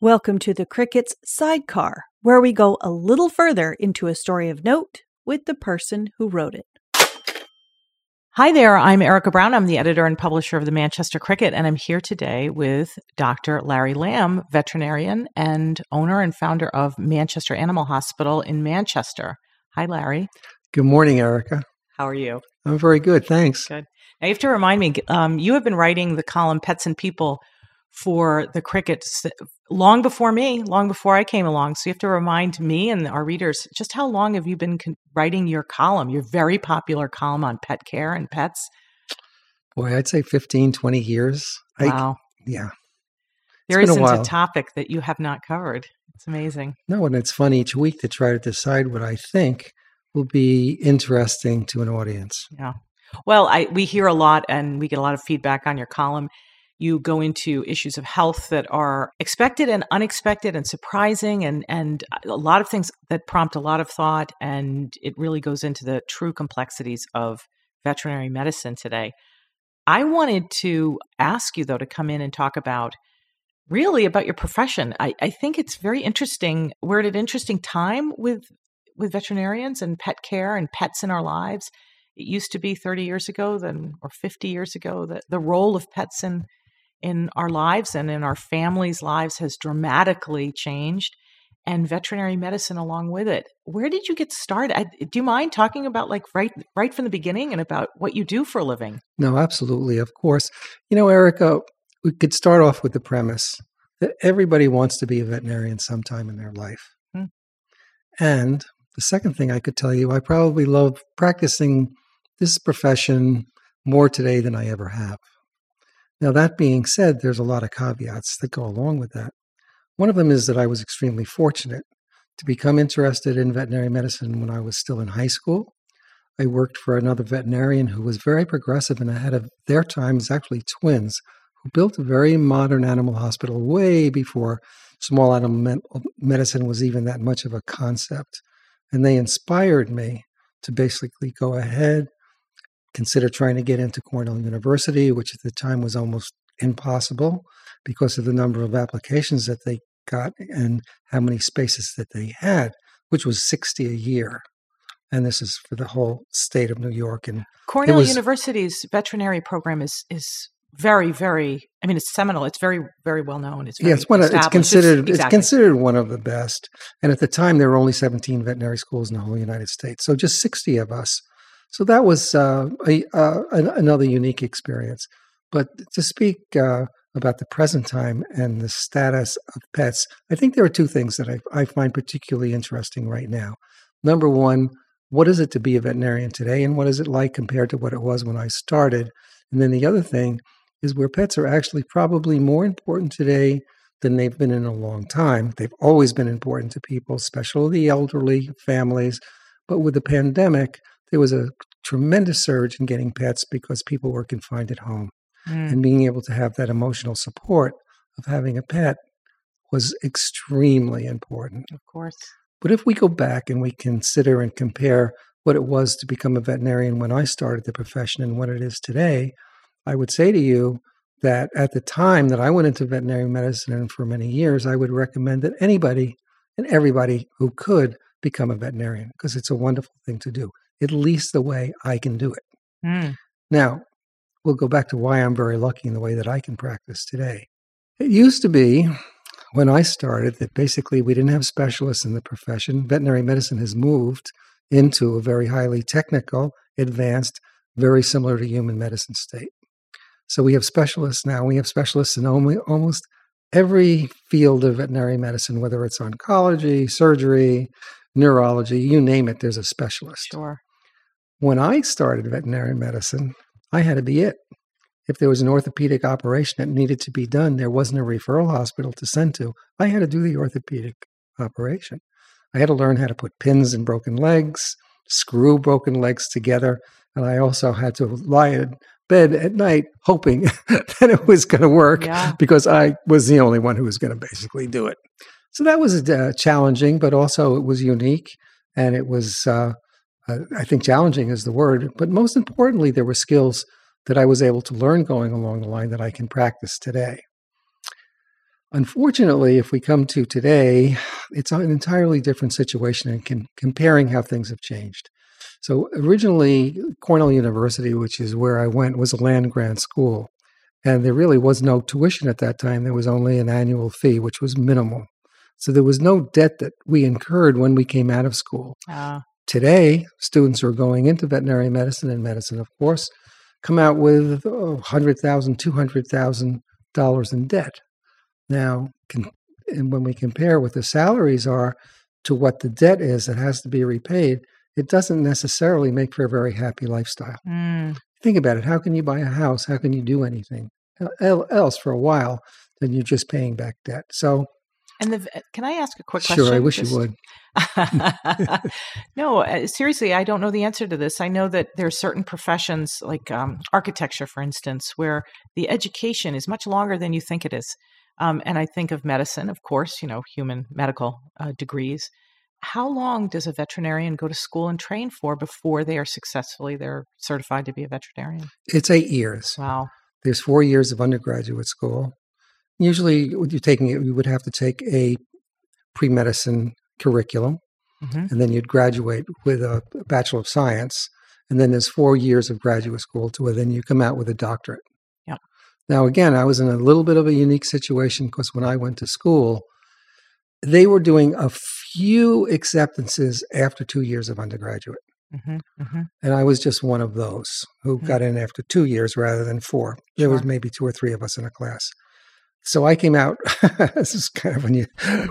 Welcome to the Crickets Sidecar, where we go a little further into a story of note with the person who wrote it. Hi there, I'm Erika Brown. I'm the editor and publisher of the Manchester Cricket, and I'm here today with Dr. Larry Lamb, veterinarian and owner and founder of Manchester Animal Hospital in Manchester. Hi, Larry. Good morning, Erika. How are you? I'm very good, thanks. Good. Now, you have to remind me, um, you have been writing the column Pets and People for the cricket long before me, long before I came along. So you have to remind me and our readers just how long have you been con- writing your column, your very popular column on pet care and pets? Boy, I'd say 15, 20 years. Wow. I, yeah. There been a isn't a, topic that you have not covered. It's amazing. No, and it's fun each week to try to decide what I think will be interesting to an audience. Yeah. Well, I we hear a lot and we get a lot of feedback on your column. You go into issues of health that are expected and unexpected and surprising and and a lot of things that prompt a lot of thought and it really goes into the true complexities of veterinary medicine today. I wanted to ask you though to come in and talk about really about your profession. I, I think it's very interesting. We're at an interesting time with with veterinarians and pet care and pets in our lives. It used to be 30 years ago, then or 50 years ago, that the role of pets in in our lives and in our families' lives has dramatically changed, and veterinary medicine along with it. Where did you get started? I, do you mind talking about like right right from the beginning and about what you do for a living? No, absolutely, of course. You know, Erika, we could start off with the premise that everybody wants to be a veterinarian sometime in their life. Hmm. And the second thing I could tell you, I probably love practicing this profession more today than I ever have. Now, that being said, there's a lot of caveats that go along with that. One of them is that I was extremely fortunate to become interested in veterinary medicine when I was still in high school. I worked for another veterinarian who was very progressive and ahead of their times, actually twins, who built a very modern animal hospital way before small animal medicine was even that much of a concept. And they inspired me to basically go ahead, consider trying to get into Cornell University, which at the time was almost impossible because of the number of applications that they got and how many spaces that they had, which was 60 a year. And this is for the whole state of New York. And Cornell was- University's veterinary program is is very very. I mean, it's seminal. It's very very well known. It's yeah, it's one. Of, it's considered. It's exactly. considered one of the best. And at the time, there were only 17 veterinary schools in the whole United States, so just 60 of us. So that was uh, a, uh, another unique experience. But to speak uh, about the present time and the status of pets, I think there are two things that I, I find particularly interesting right now. Number one, what is it to be a veterinarian today, and what is it like compared to what it was when I started? And then the other thing is where pets are actually probably more important today than they've been in a long time. They've always been important to people, especially the elderly, families. But with the pandemic, there was a tremendous surge in getting pets because people were confined at home. Mm. And being able to have that emotional support of having a pet was extremely important. Of course. But if we go back and we consider and compare what it was to become a veterinarian when I started the profession and what it is today, I would say to you that at the time that I went into veterinary medicine and for many years, I would recommend that anybody and everybody who could become a veterinarian because it's a wonderful thing to do, at least the way I can do it. Mm. Now, we'll go back to why I'm very lucky in the way that I can practice today. It used to be when I started that basically we didn't have specialists in the profession. Veterinary medicine has moved into a very highly technical, advanced, very similar to human medicine state. So we have specialists now. We have specialists in almost every field of veterinary medicine, whether it's oncology, surgery, neurology, you name it, there's a specialist Sure. When I started veterinary medicine, I had to be it. If there was an orthopedic operation that needed to be done, there wasn't a referral hospital to send to. I had to do the orthopedic operation. I had to learn how to put pins in broken legs, screw broken legs together, and I also had to lie in bed at night hoping that it was going to work Yeah. because I was the only one who was going to basically do it. So that was uh, challenging, but also it was unique, and it was uh, uh, I think challenging is the word, but most importantly, there were skills that I was able to learn going along the line that I can practice today. Unfortunately, if we come to today, it's an entirely different situation and comparing how things have changed. So, originally, Cornell University, which is where I went, was a land grant school. And there really was no tuition at that time. There was only an annual fee, which was minimal. So, there was no debt that we incurred when we came out of school. Uh, Today, students who are going into veterinary medicine and medicine, of course, come out with oh, $100,000, $200,000 in debt. Now, can, and when we compare what the salaries are to what the debt is that has to be repaid, it doesn't necessarily make for a very happy lifestyle. mm, Think about it. How can you buy a house? How can you do anything else for a while than you're just paying back debt? So, and the, can I ask a quick question? sure, I wish Just- you would. no, uh, seriously, I don't know the answer to this. I know that there are certain professions, like um, architecture, for instance, where the education is much longer than you think it is. Um, and I think of medicine, of course, you know, human medical uh, degrees. How long does a veterinarian go to school and train for before they are successfully they're certified to be a veterinarian? It's eight years. Wow. There's four years of undergraduate school. Usually, you're taking it, you would have to take a pre medicine curriculum, hmm and then you'd graduate with a Bachelor of Science. And then there's four years of graduate school to it. Then you come out with a doctorate. Yep. Now, again, I was in a little bit of a unique situation because when I went to school, they were doing a few acceptances after two years of undergraduate. hmm hmm And I was just one of those who Mhm. got in after two years rather than four. There was maybe two or three of us in a class. So I came out, this is kind of you,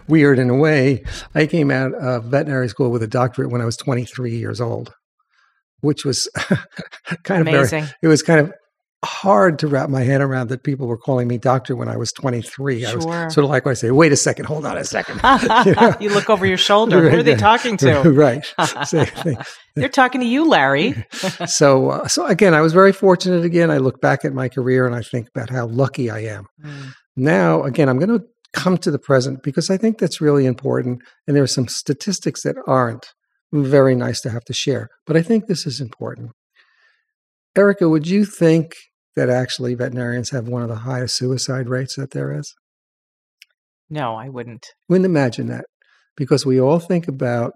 weird in a way. I came out of veterinary school with a doctorate when I was 23 years old, which was kind of very, Amazing. it was kind of hard to wrap my head around that people were calling me doctor when I was 23. I was Sure. sort of like when I say, wait a second, hold on a second. You know? you look over your shoulder. Who are they talking to? right. They're talking to you, Larry. so uh, so again i was very fortunate again i look back at my career and i think about how lucky i am Mm. Now again i'm going to come to the present because i think that's really important and there are some statistics that aren't very nice to have to share but i think this is important erika would you think that actually veterinarians have one of the highest suicide rates that there is No, I wouldn't. wouldn't imagine that because we all think about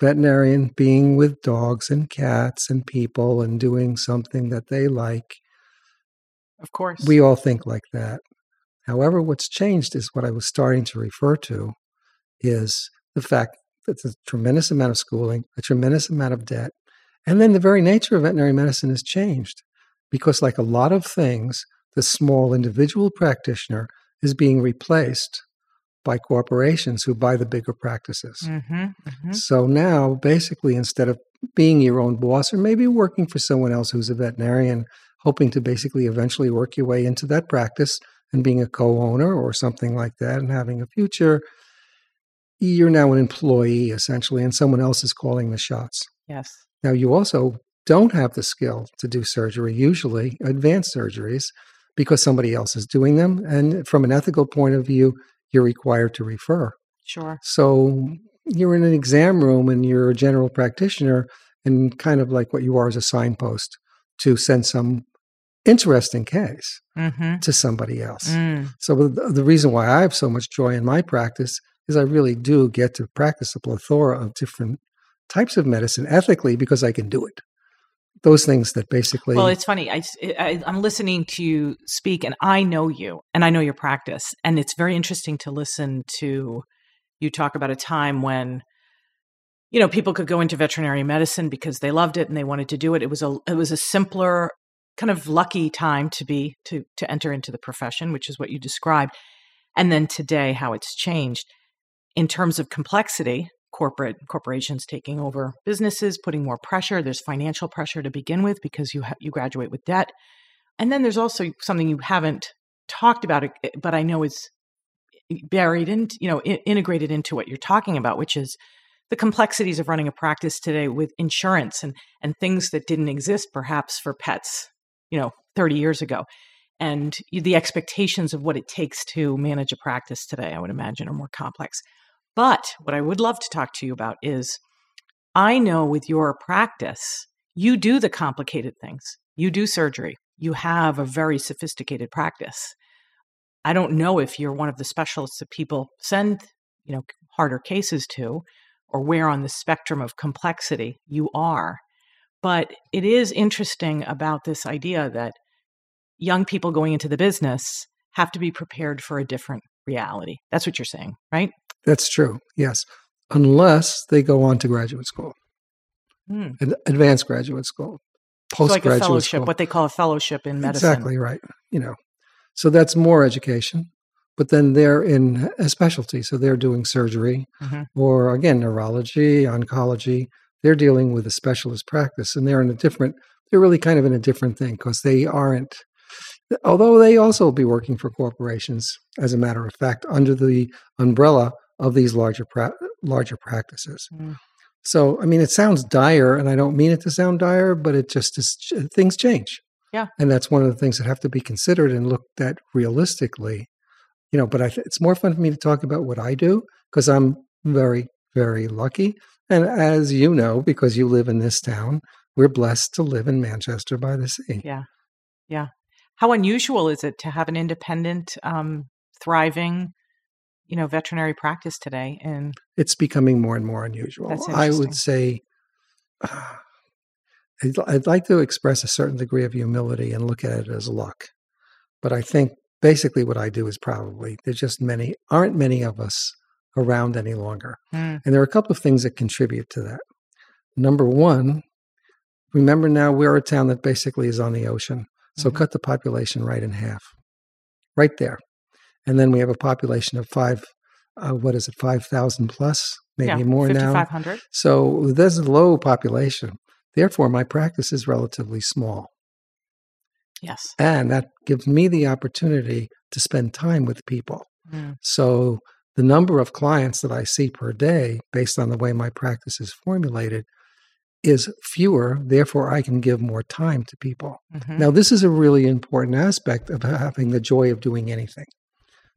veterinarian being with dogs and cats and people and doing something that they like Of course. We all think like that. However, what's changed is what I was starting to refer to is the fact that there's a tremendous amount of schooling, a tremendous amount of debt, and then the very nature of veterinary medicine has changed because, like a lot of things, the small individual practitioner is being replaced by corporations who buy the bigger practices. Mm-hmm, mm-hmm. So now, basically, instead of being your own boss or maybe working for someone else who's a veterinarian, hoping to basically eventually work your way into that practice and being a co owner or something like that and having a future, you're now an employee essentially, and someone else is calling the shots. Yes. Now, you also don't have the skill to do surgery, usually advanced surgeries, because somebody else is doing them. And from an ethical point of view, you're required to refer. Sure. So you're in an exam room and you're a general practitioner, and kind of like what you are as a signpost to send some interesting case Mm-hmm. to somebody else. Mm. So the, the reason why I have so much joy in my practice is I really do get to practice a plethora of different types of medicine ethically because I can do it. Those things that basically Well, it's funny. I, I, I'm listening to you speak, and I know you, and I know your practice, and it's very interesting to listen to you talk about a time when, you know, people could go into veterinary medicine because they loved it and they wanted to do it. It was a, it was a simpler, kind of lucky time to be to to enter into the profession, which is what you described, and then today how it's changed in terms of complexity corporate corporations taking over businesses, putting more pressure. There's financial pressure to begin with because you ha- you graduate with debt, and then there's also something you haven't talked about, eh, but I know is eh, buried in, you know, integrated into what you're talking about, which is the complexities of running a practice today with insurance and and things that didn't exist perhaps for pets, you know, 30 years ago. And the expectations of what it takes to manage a practice today, I would imagine, are more complex. But what I would love to talk to you about is I know with your practice, you do the complicated things. You do surgery. You have a very sophisticated practice. I don't know if you're one of the specialists that people send, you know, harder cases to or where on the spectrum of complexity you are. But it is interesting about this idea that young people going into the business have to be prepared for a different reality. That's what you're saying, right? That's true. Yes. Unless they go on to graduate school, Hmm. ad- advanced graduate school, So like a postgraduate fellowship, school. what they call a fellowship in medicine. Exactly right. You know, so that's more education. But then they're in a specialty, so they're doing surgery Mhm. or again neurology, oncology. They're dealing with a specialist practice, and they're in a different. They're really kind of in a different thing because they aren't. Although they also will be working for corporations, as a matter of fact, under the umbrella of these larger pra- larger practices. Mm. So, I mean, it sounds dire, and I don't mean it to sound dire, but it just is, things change. Yeah. And that's one of the things that have to be considered and looked at realistically. You know, but I th- it's more fun for me to talk about what I do because I'm very, very lucky. And as you know, because you live in this town, we're blessed to live in Manchester by the sea. Yeah. Yeah. How unusual is it to have an independent, um, thriving, you know, veterinary practice today? And It's becoming more and more unusual. I would say I'd, I'd like to express a certain degree of humility and look at it as luck. But I think basically what I do is probably there's just many aren't many of us around any longer. Hmm. And there are a couple of things that contribute to that. Number one, remember now we're a town that basically is on the ocean. So Mhm. cut the population right in half, right there. And then we have a population of five, uh, what is it, 5,000 plus, maybe yeah, more now. 5,500. So there's a low population. Therefore, my practice is relatively small. Yes. And that gives me the opportunity to spend time with people. Mm. So the number of clients that I see per day, based on the way my practice is formulated, is fewer. Therefore, I can give more time to people. Mhm. Now, this is a really important aspect of having the joy of doing anything.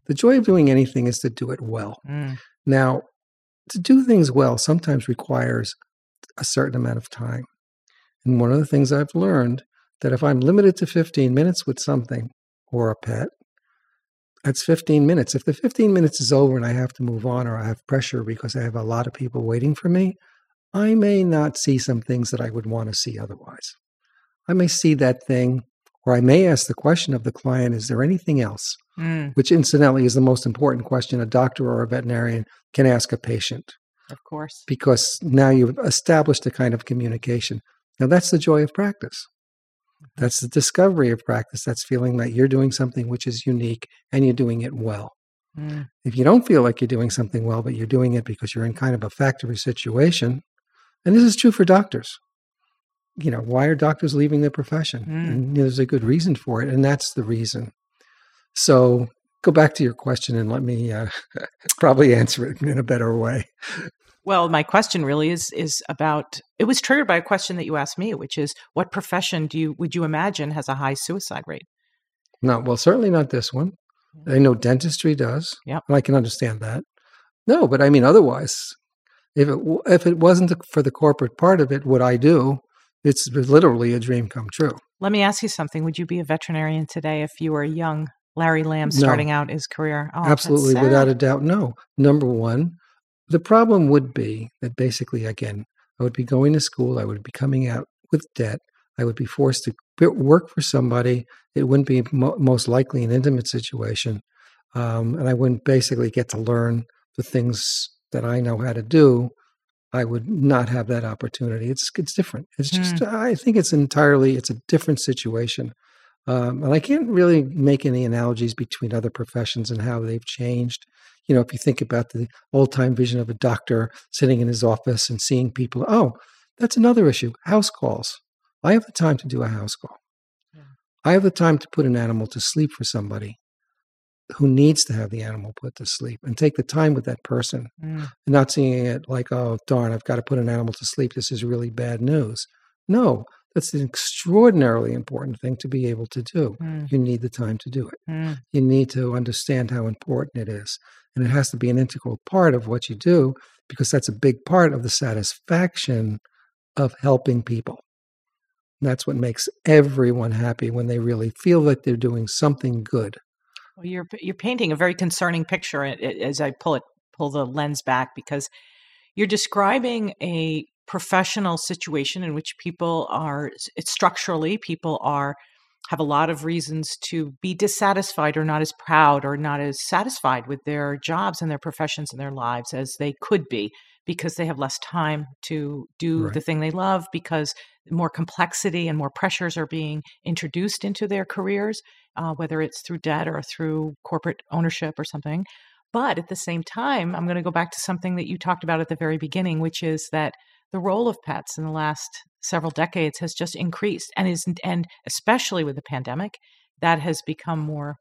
The joy of doing anything is to do it well. Mm. Now, to do things well sometimes requires a certain amount of time. And one of the things I've learned that if I'm limited to 15 minutes with something or a pet, that's 15 minutes. If the 15 minutes is over and I have to move on or I have pressure because I have a lot of people waiting for me, I may not see some things that I would want to see otherwise. I may see that thing, or I may ask the question of the client, is there anything else? Mm. Which incidentally is the most important question a doctor or a veterinarian can ask a patient Of course. because now you've established a kind of communication. Now, that's the joy of practice. That's the discovery of practice. That's feeling that you're doing something which is unique and you're doing it well. Mm. If you don't feel like you're doing something well, but you're doing it because you're in kind of a factory situation, and this is true for doctors. You know, why are doctors leaving the profession? Mm. And there's a good reason for it, and that's the reason. So go back to your question and let me uh, probably answer it in a better way. Well, my question really is is about it was triggered by a question that you asked me, which is what profession do you would you imagine has a high suicide rate? No, well, certainly not this one. I know dentistry does. Yeah, and I can understand that. No, but I mean, otherwise, if it if it wasn't for the corporate part of it, what I do, it's literally a dream come true. Let me ask you something. Would you be a veterinarian today if you were a young Larry Lamb No. starting out his career? Oh, Absolutely, without a doubt, no. Number one, the problem would be that basically, again, I would be going to school, I would be coming out with debt, I would be forced to work for somebody. It wouldn't be mo- most likely an intimate situation, um, and I wouldn't basically get to learn the things that I know how to do. I would not have that opportunity. It's it's different. It's just I think it's entirely it's a different situation. Um, and I can't really make any analogies between other professions and how they've changed. You know, if you think about the old time vision of a doctor sitting in his office and seeing people, oh, that's another issue house calls. I have the time to do a house call. Yeah. I have the time to put an animal to sleep for somebody who needs to have the animal put to sleep and take the time with that person Mm. and not seeing it like, oh, darn, I've got to put an animal to sleep. This is really bad news. No, that's an extraordinarily important thing to be able to do. Mm. You need the time to do it. Mm. You need to understand how important it is. And it has to be an integral part of what you do because that's a big part of the satisfaction of helping people. And that's what makes everyone happy when they really feel that they're doing something good Well, you're you're painting a very concerning picture as I pull it pull the lens back because you're describing a professional situation in which people are it's structurally people are have a lot of reasons to be dissatisfied or not as proud or not as satisfied with their jobs and their professions and their lives as they could be because they have less time to do right. the thing they love because more complexity and more pressures are being introduced into their careers uh, whether it's through debt or through corporate ownership or something but at the same time i'm going to go back to something that you talked about at the very beginning which is that the role of pets in the last several decades has just increased and is and especially with the pandemic that has become more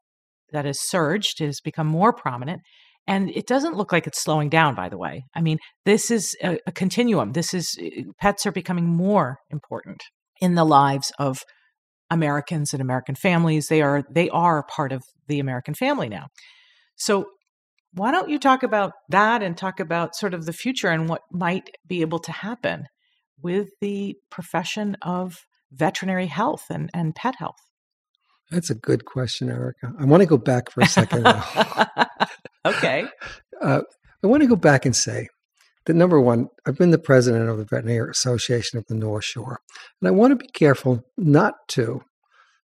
that has surged has become more prominent and it doesn't look like it's slowing down by the way. I mean this is a, a continuum. This is eh, pets are becoming more important in the lives of americans and american families. They are they are part of the american family now. So why don't you talk about that and talk about sort of the future and what might be able to happen with the profession of veterinary health and, and pet health? That's a good question, Erika. I want to go back for a second. okay. Uh, I want to go back and say that number one, I've been the president of the Veterinary Association of the North Shore, and I want to be careful not to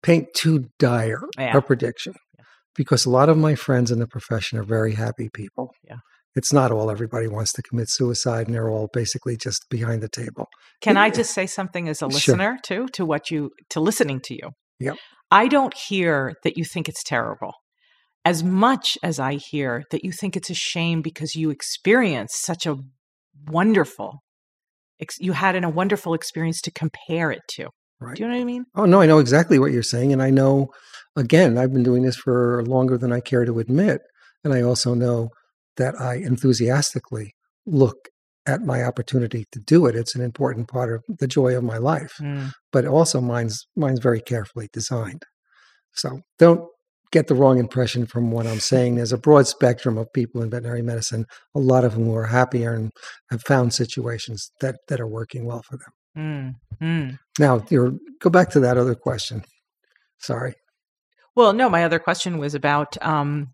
paint too dire yeah. a prediction because a lot of my friends in the profession are very happy people. Oh, yeah. It's not all everybody wants to commit suicide and they're all basically just behind the table. Can I just say something as a listener sure. too to what you to listening to you? Yep. I don't hear that you think it's terrible. As much as I hear that you think it's a shame because you experienced such a wonderful you had in a wonderful experience to compare it to. Right. Do you know what I mean? Oh no, I know exactly what you're saying, and I know. Again, I've been doing this for longer than I care to admit, and I also know that I enthusiastically look at my opportunity to do it. It's an important part of the joy of my life, mm. but also mine's mine's very carefully designed. So don't get the wrong impression from what I'm saying. There's a broad spectrum of people in veterinary medicine, a lot of whom are happier and have found situations that that are working well for them. Mm, mm. Now, go back to that other question. Sorry. Well, no, my other question was about um,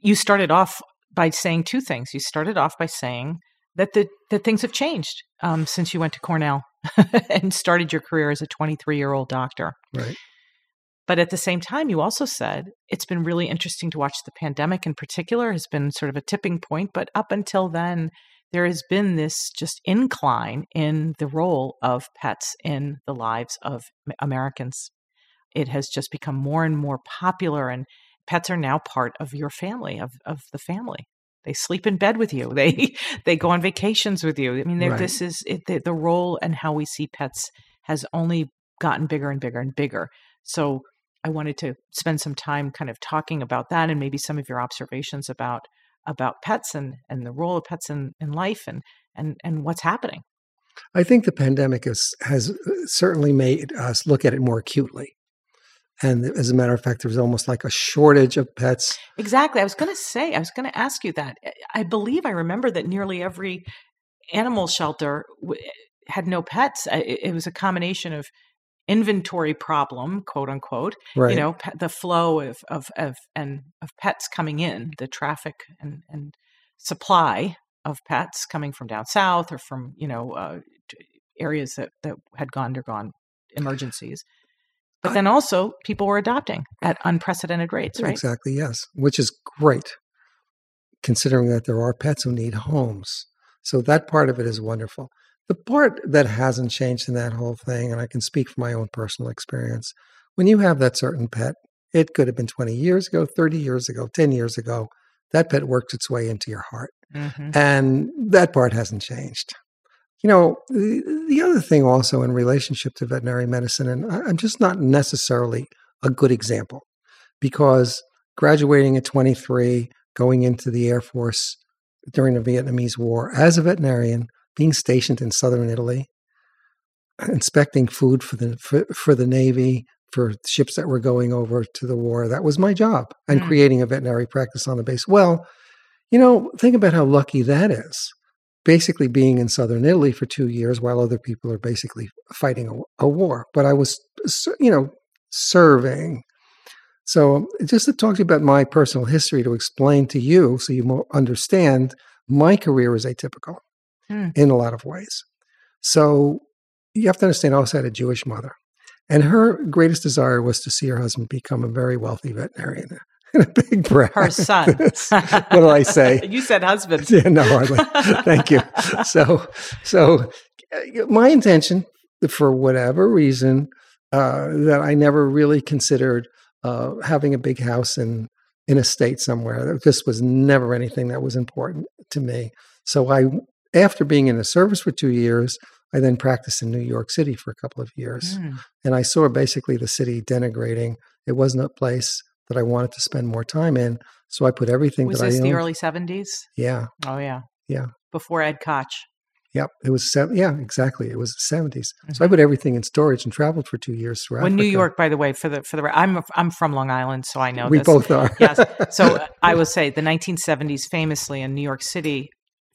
you started off by saying two things. You started off by saying that the that things have changed um, since you went to Cornell and started your career as a 23 year old doctor. Right. But at the same time, you also said it's been really interesting to watch the pandemic in particular has been sort of a tipping point. But up until then, there has been this just incline in the role of pets in the lives of Americans. It has just become more and more popular, and pets are now part of your family, of, of the family. They sleep in bed with you. They they go on vacations with you. I mean, right. this is it, the, the role and how we see pets has only gotten bigger and bigger and bigger. So I wanted to spend some time kind of talking about that and maybe some of your observations about about pets and, and the role of pets in, in life and, and, and what's happening. I think the pandemic has, has uh, certainly made us look at it more acutely. And as a matter of fact, there's almost like a shortage of pets. Exactly. I was going to say, I was going to ask you that. I believe I remember that nearly every animal shelter had no pets. It was a combination of inventory problem, quote unquote. Right. You know, pe- the flow of of of and of pets coming in, the traffic and and supply of pets coming from down south or from you know uh, areas that that had gone undergone emergencies. But then also, people were adopting at unprecedented rates, right? Exactly, yes, which is great, considering that there are pets who need homes. So that part of it is wonderful. The part that hasn't changed in that whole thing, and I can speak from my own personal experience, when you have that certain pet, it could have been 20 years ago, 30 years ago, 10 years ago, that pet worked its way into your heart. Mm-hmm. And that part hasn't changed. You know, the, the other thing also in relationship to veterinary medicine, and I'm just not necessarily a good example because graduating at 23, going into the Air Force during the Vietnamese War as a veterinarian, being stationed in southern Italy, inspecting food for the for, for, the Navy, for ships that were going over to the war. That was my job, and mm. creating a veterinary practice on the base. Well, you know, think about how lucky that is. Basically, being in southern Italy for two years while other people are basically fighting a, a war. But I was, you know, serving. So, just to talk to you about my personal history to explain to you so you understand, my career is atypical Hmm. in a lot of ways. So, you have to understand, I also had a Jewish mother, and her greatest desire was to see her husband become a very wealthy veterinarian. And a big brag. Her son. what did I say? you said husband. Yeah, no, hardly. Thank you. So, so uh, my intention, for whatever reason, uh, that I never really considered uh, having a big house in in a state somewhere. This was never anything that was important to me. So I, after being in the service for two years, I then practiced in New York City for a couple of years, Mm. and I saw basically the city denigrating. It wasn't a place that I wanted to spend more time in. So I put everything Was that this I the early 70s? yeah, Oh, yeah. Yeah. Before Ed Koch. Yep, it was seven. Yeah, exactly. It was the 70s. So I put everything in storage and traveled for two years through Mm-hmm. When New York, by the way, for the for the I'm I'm from Long Island, so I know we this. both are. yes. So I will say the 1970s, famously in New York City,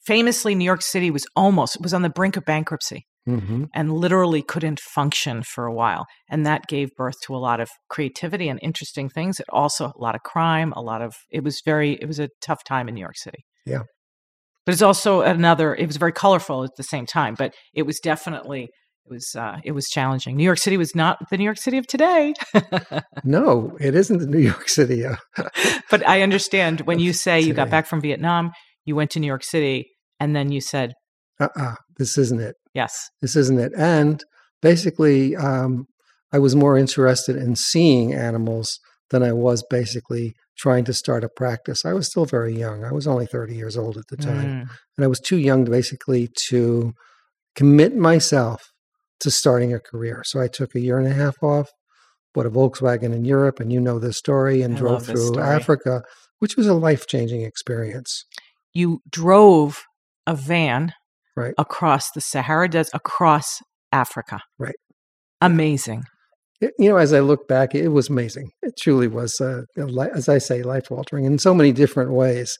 famously New York City was almost was on the brink of bankruptcy hmm and literally couldn't function for a while, and that gave birth to a lot of creativity and interesting things. It also a lot of crime, a lot of it was very it was a tough time in New York City. Yeah. But it's also another. It was very colorful at the same time, but it was definitely it was uh, it was challenging. New York City was not the New York City of today. No, it isn't the New York City. Uh, but I understand when you say you got back from Vietnam, you went to New York City, and then you said, uh-uh, this isn't it. yes. This isn't it. And basically, um, I was more interested in seeing animals than I was basically trying to start a practice. I was still very young. I was only 30 years old at the time. Mm. And I was too young basically to commit myself to starting a career. So I took a year and a half off, bought a Volkswagen in Europe, and you know this story, and I drove through. Africa, which was a life changing experience. You drove a van Right. across the Sahara Desert, across Africa. Right. Amazing. It- you know, as I look back, it was amazing. It truly was, uh, as I say, life altering in so many different ways.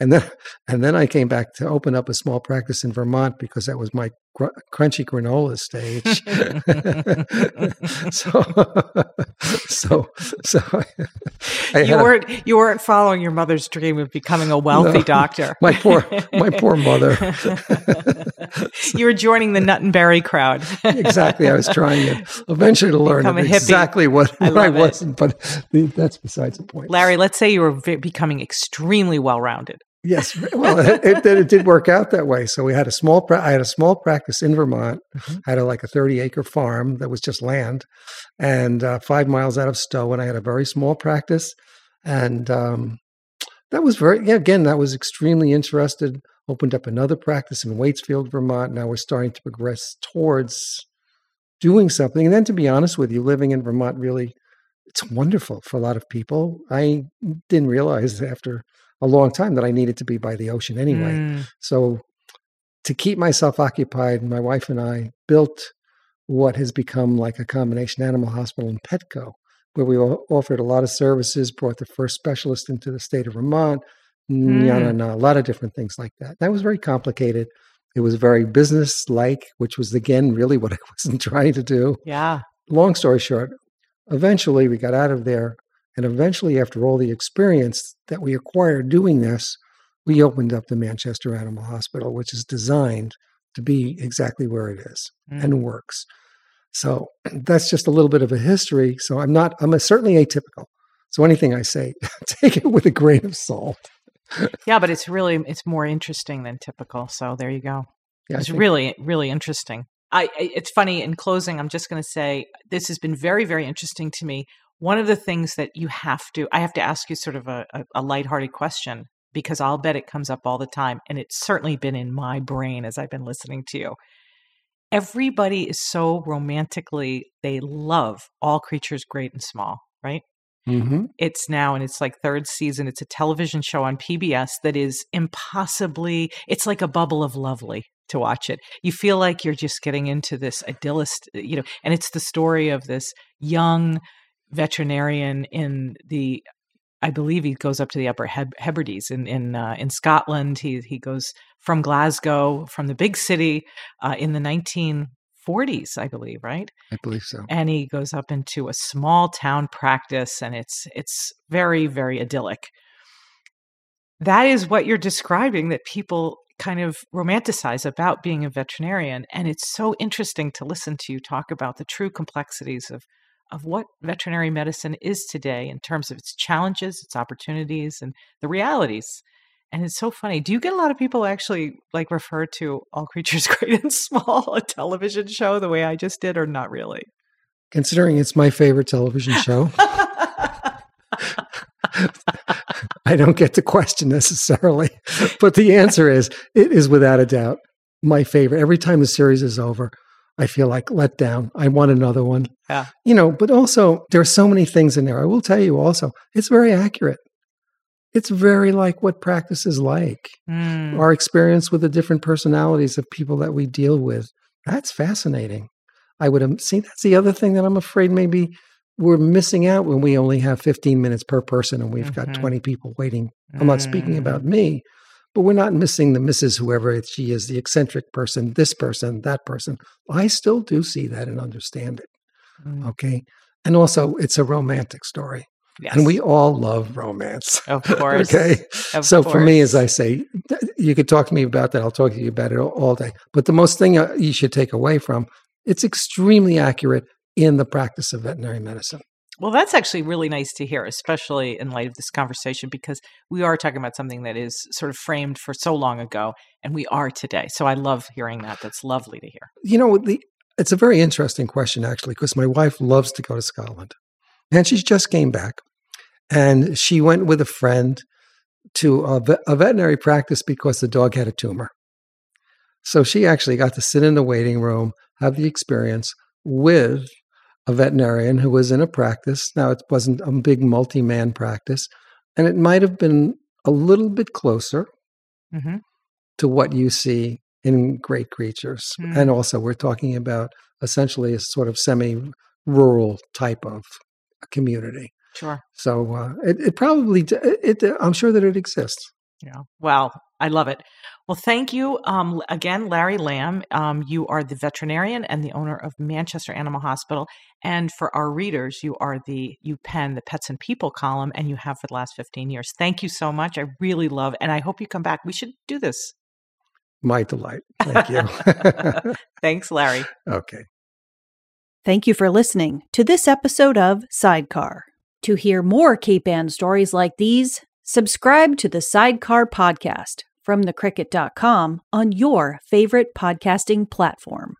And then, and then I came back to open up a small practice in Vermont because that was my gr- crunchy granola stage. so, so, so you weren't you weren't following your mother's dream of becoming a wealthy No. doctor. My poor- my poor mother. you were joining the nut and berry crowd. exactly. I was trying to eventually to learn a exactly what, I what I, wasn't, but that's besides the point. Larry, let's say you were ve- becoming extremely well rounded. Yes, well, it, it, it did work out that way. So we had a small. pra- I had a small practice in Vermont. Mhm. I had a, like a thirty-acre farm that was just land, and uh, five miles out of Stowe. And I had a very small practice, and um, that was very. Yeah, again, that was extremely interested. Opened up another practice in Waitsfield, Vermont. Now we're starting to progress towards doing something. And then, to be honest with you, living in Vermont really, it's wonderful for a lot of people. I didn't realize after a long time that I needed to be by the ocean anyway. Mm. So to keep myself occupied, my wife and I built what has become like a combination animal hospital in Petco, where we offered a lot of services, brought the first specialist into the state of Vermont, mm. Mm. a lot of different things like that. That was very complicated. It was very business like, which was again really what I wasn't trying to do Yeah. long story short, eventually we got out of there. And eventually, after all the experience that we acquired doing this, we opened up the Manchester Animal Hospital, which is designed to be exactly where it is Mm. and works. So that's just a little bit of a history. So I'm not, I'm a, certainly atypical. So anything I say, take it with a grain of salt. Yeah, but it's really it's more interesting than typical. So there you go. Yeah, it's really really interesting. I it's funny in closing. I'm just going to say this has been very very interesting to me. One of the things that you have to I have to ask you sort of a, a, a lighthearted question because I'll bet it comes up all the time, and it's certainly been in my brain as I've been listening to you. Everybody is so romantically they love all creatures great and small, right? Mhm. it's now and it's like third season it's a television show on pbs that is impossibly it's like a bubble of lovely to watch it you feel like you're just getting into this idyllist you know and it's the story of this young veterinarian in the I believe he goes up to the Upper Hebrides in in uh, in Scotland. He he goes from Glasgow, from the big city, uh, in the 1940s, I believe, right? I believe so. And he goes up into a small town practice and it's it's very very idyllic. That is what you're describing that people kind of romanticize about being a veterinarian and it's so interesting to listen to you talk about the true complexities of of what veterinary medicine is today in terms of its challenges, its opportunities and the realities. And it's so funny. Do you get a lot of people actually like refer to All Creatures Great and Small, a television show, the way I just did, or not really? Considering it's my favorite television show, I don't get the question necessarily. But the answer is it is without a doubt my favorite. Every time the series is over, I feel like let down. I want another one. Yeah. You know, but also there are so many things in there. I will tell you also, it's very accurate. It's very like what practice is like. Mm. Our experience with the different personalities of people that we deal with. That's fascinating. I would have see that's the other thing that I'm afraid maybe we're missing out when we only have 15 minutes per person and we've got Mhm. 20 people waiting. I'm not speaking Mm. about me, but we're not missing the Mrs. Whoever she is, the eccentric person, this person, that person. I still do see that and understand it. Mm. Okay. And also, it's a romantic story. Yes. And we all love romance. of course. okay. Of so for me, as. I say, you could talk to me about that. I'll talk to you about it all, all day. But the most thing uh, you should take away from it's extremely accurate in the practice of veterinary medicine. Well, that's actually really nice to hear, especially in light of this conversation, because we are talking about something that is sort of framed for so long ago, and we are today. So I love hearing that. That's lovely to hear. You know, the it's a very interesting question actually, because my wife loves to go to Scotland, and she just came back, and she went with a friend to a, a veterinary practice because the dog had a tumor. So she actually got to sit in the waiting room, have the experience with a veterinarian who was in a practice. Now, it wasn't a big multi man practice, and it might have been a little bit closer hmm to what you see in great creatures. Hmm. And also, we're talking about essentially a sort of semi rural type of community. Sure. So uh, it, it probably, it, it, I'm sure that it exists. Yeah. Well, I love it. Well, thank you um, again, Larry Lamb. Um, you are the veterinarian and the owner of Manchester Animal Hospital. And for our readers, you are the, you pen the Pets and People column, and you have for the last 15 years. Thank you so much. I really love, and I hope you come back. We should do this. My delight. Thank you. Thanks, Larry. okay. Thank you for listening to this episode of Sidecar. To hear more Cape Ann stories like these, subscribe to the Sidecar podcast from thecricket.com on your favorite podcasting platform.